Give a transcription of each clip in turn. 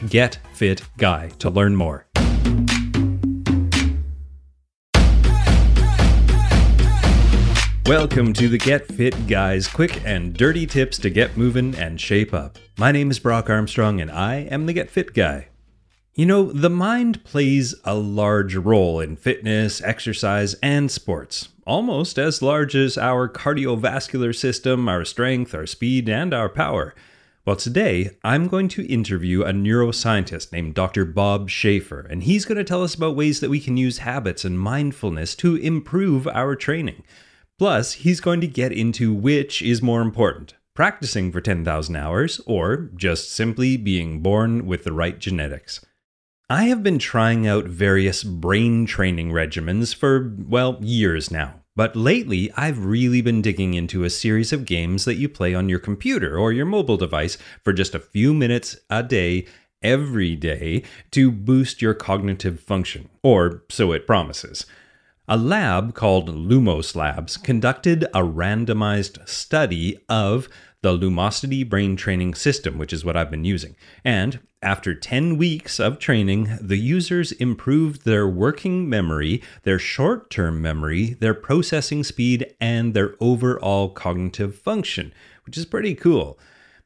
getfitguy to learn more. Welcome to the Get Fit Guys quick and dirty tips to get moving and shape up. My name is Brock Armstrong and I am the Get Fit Guy. You know, the mind plays a large role in fitness, exercise, and sports, almost as large as our cardiovascular system, our strength, our speed, and our power. Well, today I'm going to interview a neuroscientist named Dr. Bob Schafer, and he's going to tell us about ways that we can use habits and mindfulness to improve our training. Plus, he's going to get into which is more important practicing for 10,000 hours or just simply being born with the right genetics. I have been trying out various brain training regimens for, well, years now. But lately, I've really been digging into a series of games that you play on your computer or your mobile device for just a few minutes a day, every day, to boost your cognitive function. Or so it promises. A lab called Lumos Labs conducted a randomized study of the Lumosity brain training system, which is what I've been using. And after 10 weeks of training, the users improved their working memory, their short term memory, their processing speed, and their overall cognitive function, which is pretty cool.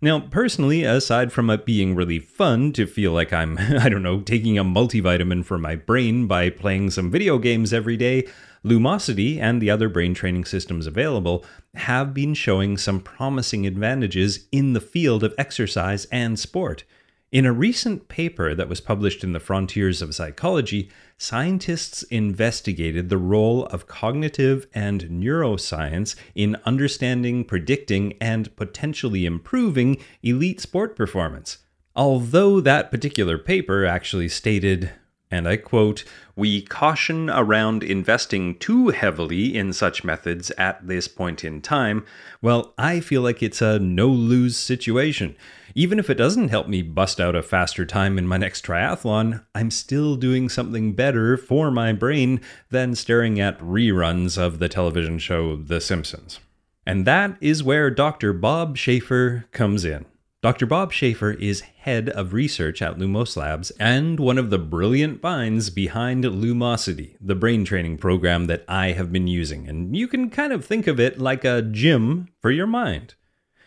Now, personally, aside from it being really fun to feel like I'm, I don't know, taking a multivitamin for my brain by playing some video games every day, Lumosity and the other brain training systems available have been showing some promising advantages in the field of exercise and sport. In a recent paper that was published in the Frontiers of Psychology, scientists investigated the role of cognitive and neuroscience in understanding, predicting, and potentially improving elite sport performance. Although that particular paper actually stated, and I quote, We caution around investing too heavily in such methods at this point in time. Well, I feel like it's a no lose situation. Even if it doesn't help me bust out a faster time in my next triathlon, I'm still doing something better for my brain than staring at reruns of the television show The Simpsons. And that is where Dr. Bob Schafer comes in. Dr. Bob Schafer is head of research at Lumos Labs and one of the brilliant minds behind Lumosity, the brain training program that I have been using. And you can kind of think of it like a gym for your mind.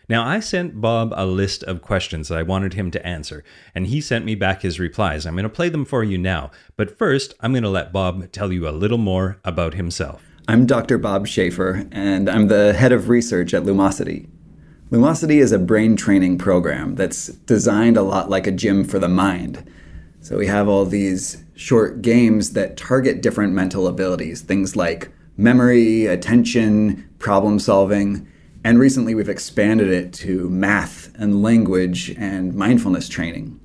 Now, I sent Bob a list of questions that I wanted him to answer, and he sent me back his replies. I'm going to play them for you now, but first, I'm going to let Bob tell you a little more about himself. I'm Dr. Bob Schafer, and I'm the head of research at Lumosity. Lumosity is a brain training program that's designed a lot like a gym for the mind. So we have all these short games that target different mental abilities, things like memory, attention, problem solving. And recently we've expanded it to math and language and mindfulness training.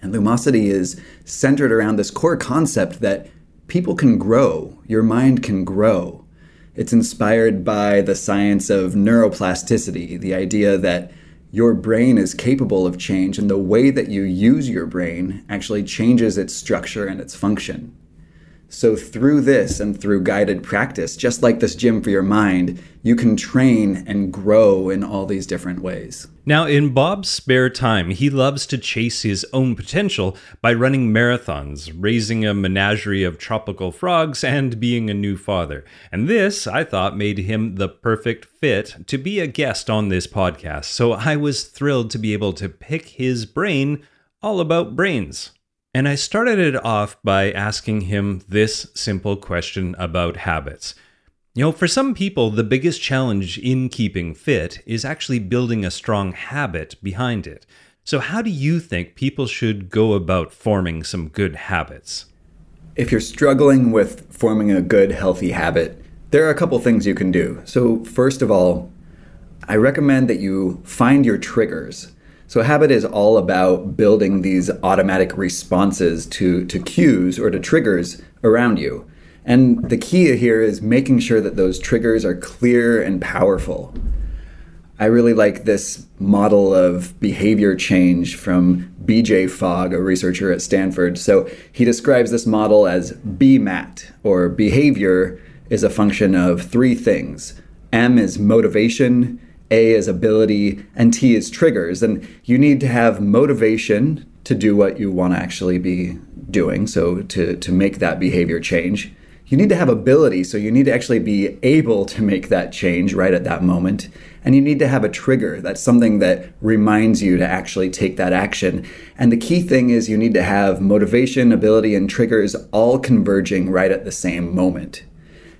And Lumosity is centered around this core concept that people can grow, your mind can grow. It's inspired by the science of neuroplasticity, the idea that your brain is capable of change, and the way that you use your brain actually changes its structure and its function. So, through this and through guided practice, just like this gym for your mind, you can train and grow in all these different ways. Now, in Bob's spare time, he loves to chase his own potential by running marathons, raising a menagerie of tropical frogs, and being a new father. And this, I thought, made him the perfect fit to be a guest on this podcast. So I was thrilled to be able to pick his brain all about brains. And I started it off by asking him this simple question about habits. You know, for some people, the biggest challenge in keeping fit is actually building a strong habit behind it. So, how do you think people should go about forming some good habits? If you're struggling with forming a good, healthy habit, there are a couple things you can do. So, first of all, I recommend that you find your triggers. So, habit is all about building these automatic responses to, to cues or to triggers around you. And the key here is making sure that those triggers are clear and powerful. I really like this model of behavior change from BJ Fogg, a researcher at Stanford. So he describes this model as BMAT, or behavior is a function of three things M is motivation, A is ability, and T is triggers. And you need to have motivation to do what you want to actually be doing, so to, to make that behavior change. You need to have ability, so you need to actually be able to make that change right at that moment. And you need to have a trigger. That's something that reminds you to actually take that action. And the key thing is you need to have motivation, ability, and triggers all converging right at the same moment.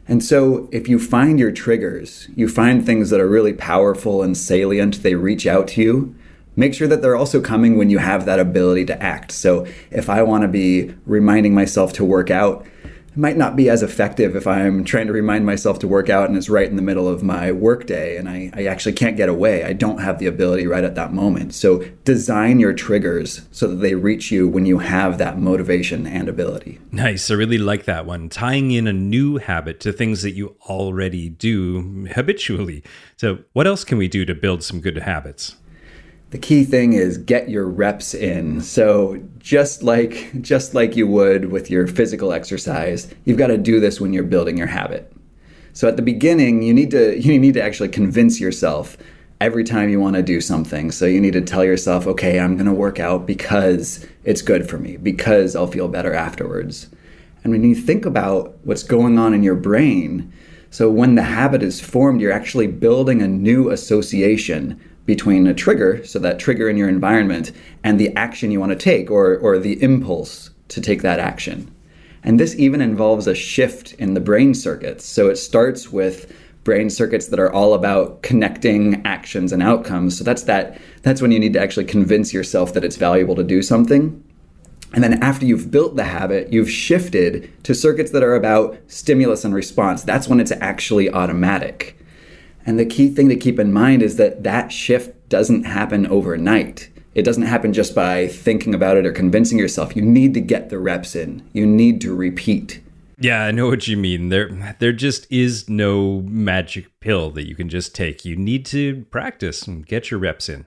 And so, if you find your triggers, you find things that are really powerful and salient, they reach out to you. Make sure that they're also coming when you have that ability to act. So, if I want to be reminding myself to work out, might not be as effective if I'm trying to remind myself to work out and it's right in the middle of my workday and I, I actually can't get away. I don't have the ability right at that moment. So design your triggers so that they reach you when you have that motivation and ability. Nice. I really like that one. Tying in a new habit to things that you already do habitually. So, what else can we do to build some good habits? The key thing is get your reps in. So just like just like you would with your physical exercise, you've got to do this when you're building your habit. So at the beginning, you need to you need to actually convince yourself every time you want to do something. So you need to tell yourself, "Okay, I'm going to work out because it's good for me, because I'll feel better afterwards." And when you think about what's going on in your brain, so when the habit is formed, you're actually building a new association between a trigger, so that trigger in your environment, and the action you want to take or, or the impulse to take that action. And this even involves a shift in the brain circuits. So it starts with brain circuits that are all about connecting actions and outcomes. So that's that that's when you need to actually convince yourself that it's valuable to do something. And then after you've built the habit, you've shifted to circuits that are about stimulus and response. That's when it's actually automatic. And the key thing to keep in mind is that that shift doesn't happen overnight. It doesn't happen just by thinking about it or convincing yourself. You need to get the reps in. You need to repeat. Yeah, I know what you mean. There there just is no magic pill that you can just take. You need to practice and get your reps in.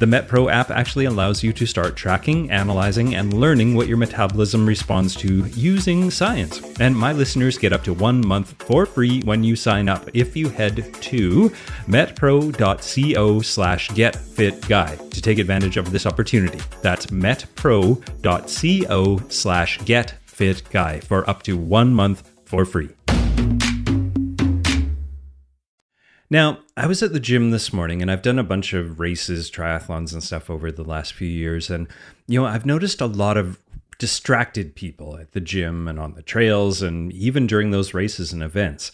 The MetPro app actually allows you to start tracking, analyzing, and learning what your metabolism responds to using science. And my listeners get up to one month for free when you sign up if you head to metpro.co slash getfitguy to take advantage of this opportunity. That's metpro.co slash getfitguy for up to one month for free. Now, I was at the gym this morning and I've done a bunch of races, triathlons, and stuff over the last few years. And, you know, I've noticed a lot of distracted people at the gym and on the trails and even during those races and events.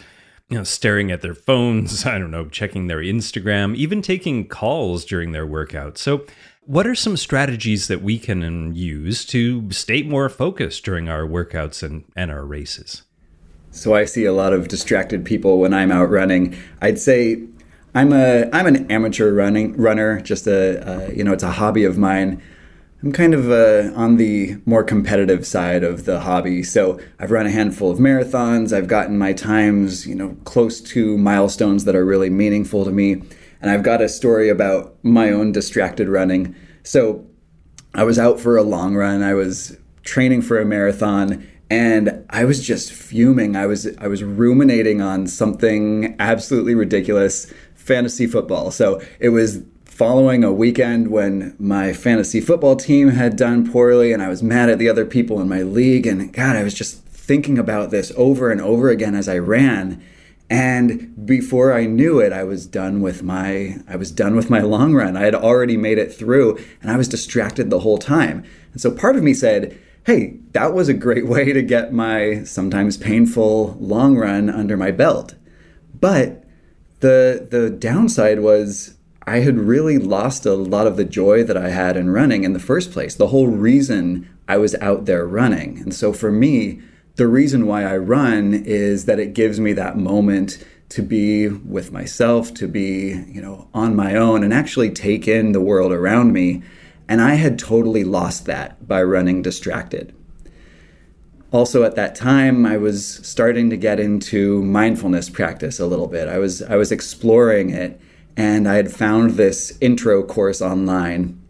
You know, staring at their phones, I don't know, checking their Instagram, even taking calls during their workout. So, what are some strategies that we can use to stay more focused during our workouts and, and our races? So I see a lot of distracted people when I'm out running. I'd say I'm a I'm an amateur running runner. Just a you know it's a hobby of mine. I'm kind of uh, on the more competitive side of the hobby. So I've run a handful of marathons. I've gotten my times, you know, close to milestones that are really meaningful to me. And I've got a story about my own distracted running. So I was out for a long run. I was training for a marathon and I was just fuming. I was I was ruminating on something absolutely ridiculous, fantasy football. So it was following a weekend when my fantasy football team had done poorly and I was mad at the other people in my league. And God, I was just thinking about this over and over again as I ran. And before I knew it, I was done with my I was done with my long run. I had already made it through and I was distracted the whole time. And so part of me said, "Hey, that was a great way to get my sometimes painful long run under my belt." But the the downside was I had really lost a lot of the joy that I had in running in the first place. The whole reason I was out there running. And so for me, the reason why I run is that it gives me that moment to be with myself, to be, you know, on my own and actually take in the world around me. And I had totally lost that by running distracted. Also at that time I was starting to get into mindfulness practice a little bit. I was I was exploring it and I had found this intro course online.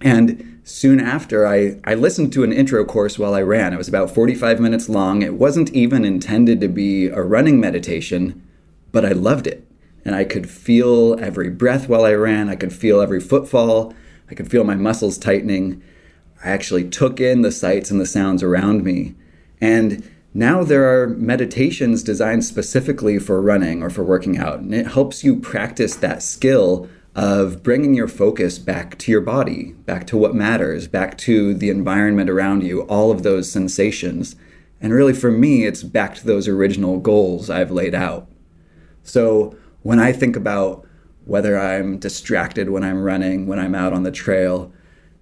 And soon after, I, I listened to an intro course while I ran. It was about 45 minutes long. It wasn't even intended to be a running meditation, but I loved it. And I could feel every breath while I ran. I could feel every footfall. I could feel my muscles tightening. I actually took in the sights and the sounds around me. And now there are meditations designed specifically for running or for working out. And it helps you practice that skill of bringing your focus back to your body, back to what matters, back to the environment around you, all of those sensations. And really, for me, it's back to those original goals I've laid out. So when I think about whether I'm distracted when I'm running, when I'm out on the trail,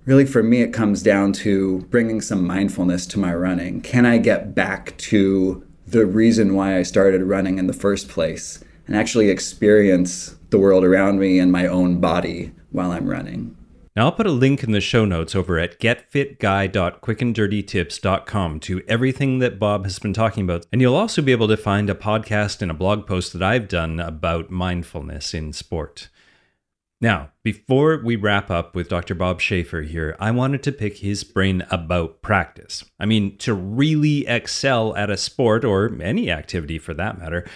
really for me, it comes down to bringing some mindfulness to my running. Can I get back to the reason why I started running in the first place and actually experience the world around me and my own body while I'm running. Now, I'll put a link in the show notes over at getfitguy.quickanddirtytips.com to everything that Bob has been talking about. And you'll also be able to find a podcast and a blog post that I've done about mindfulness in sport. Now, before we wrap up with Dr. Bob Schafer here, I wanted to pick his brain about practice. I mean, to really excel at a sport or any activity for that matter,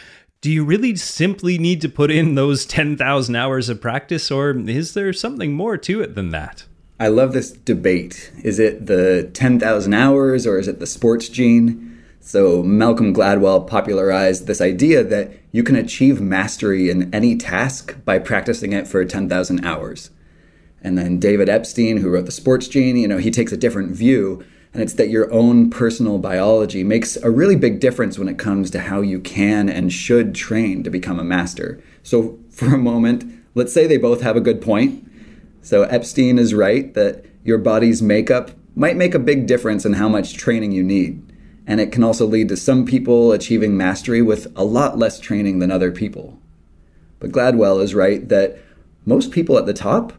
do you really simply need to put in those 10,000 hours of practice, or is there something more to it than that? I love this debate. Is it the 10,000 hours or is it the sports gene? So, Malcolm Gladwell popularized this idea that you can achieve mastery in any task by practicing it for 10,000 hours. And then David Epstein, who wrote The Sports Gene, you know, he takes a different view and it's that your own personal biology makes a really big difference when it comes to how you can and should train to become a master. So, for a moment, let's say they both have a good point. So, Epstein is right that your body's makeup might make a big difference in how much training you need. And it can also lead to some people achieving mastery with a lot less training than other people. But Gladwell is right that most people at the top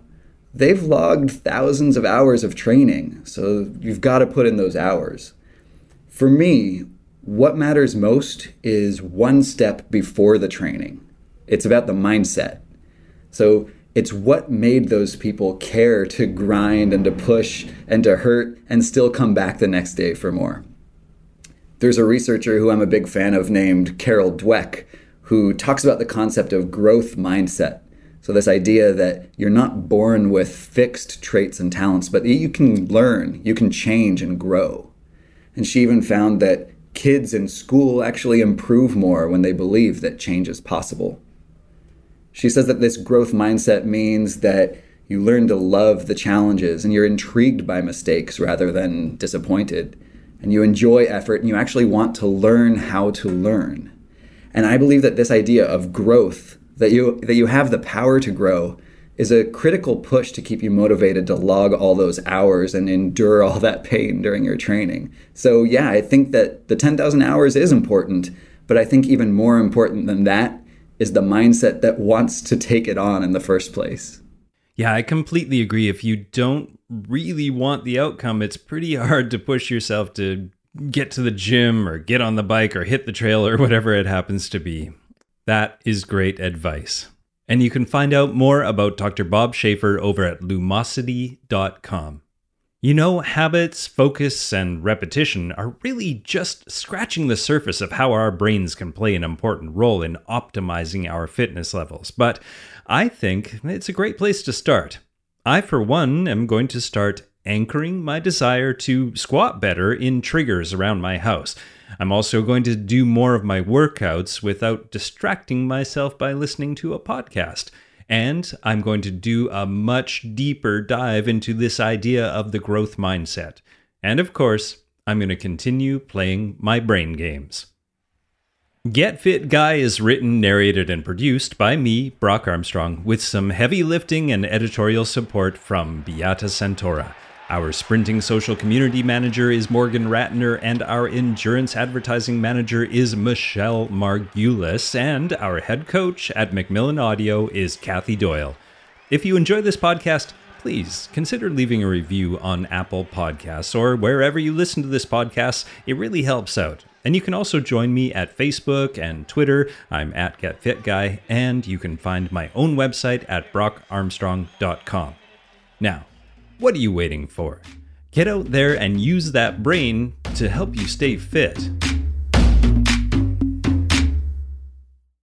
they've logged thousands of hours of training. So you've got to put in those hours. For me, what matters most is one step before the training. It's about the mindset. So it's what made those people care to grind and to push and to hurt and still come back the next day for more. There's a researcher who I'm a big fan of named Carol Dweck who talks about the concept of growth mindset. So, this idea that you're not born with fixed traits and talents, but you can learn, you can change and grow. And she even found that kids in school actually improve more when they believe that change is possible. She says that this growth mindset means that you learn to love the challenges and you're intrigued by mistakes rather than disappointed. And you enjoy effort and you actually want to learn how to learn. And I believe that this idea of growth that you that you have the power to grow is a critical push to keep you motivated to log all those hours and endure all that pain during your training. So yeah, I think that the 10,000 hours is important, but I think even more important than that is the mindset that wants to take it on in the first place. Yeah, I completely agree. If you don't really want the outcome, it's pretty hard to push yourself to get to the gym or get on the bike or hit the trail or whatever it happens to be. That is great advice. And you can find out more about Dr. Bob Schafer over at lumosity.com. You know, habits, focus, and repetition are really just scratching the surface of how our brains can play an important role in optimizing our fitness levels. But I think it's a great place to start. I, for one, am going to start anchoring my desire to squat better in triggers around my house. I'm also going to do more of my workouts without distracting myself by listening to a podcast. And I'm going to do a much deeper dive into this idea of the growth mindset. And of course, I'm going to continue playing my brain games. Get Fit Guy is written, narrated, and produced by me, Brock Armstrong, with some heavy lifting and editorial support from Beata Santora. Our sprinting social community manager is Morgan Ratner, and our endurance advertising manager is Michelle Margulis, and our head coach at Macmillan Audio is Kathy Doyle. If you enjoy this podcast, please consider leaving a review on Apple Podcasts or wherever you listen to this podcast. It really helps out. And you can also join me at Facebook and Twitter. I'm at GetFitGuy, and you can find my own website at brockarmstrong.com. Now, what are you waiting for? Get out there and use that brain to help you stay fit.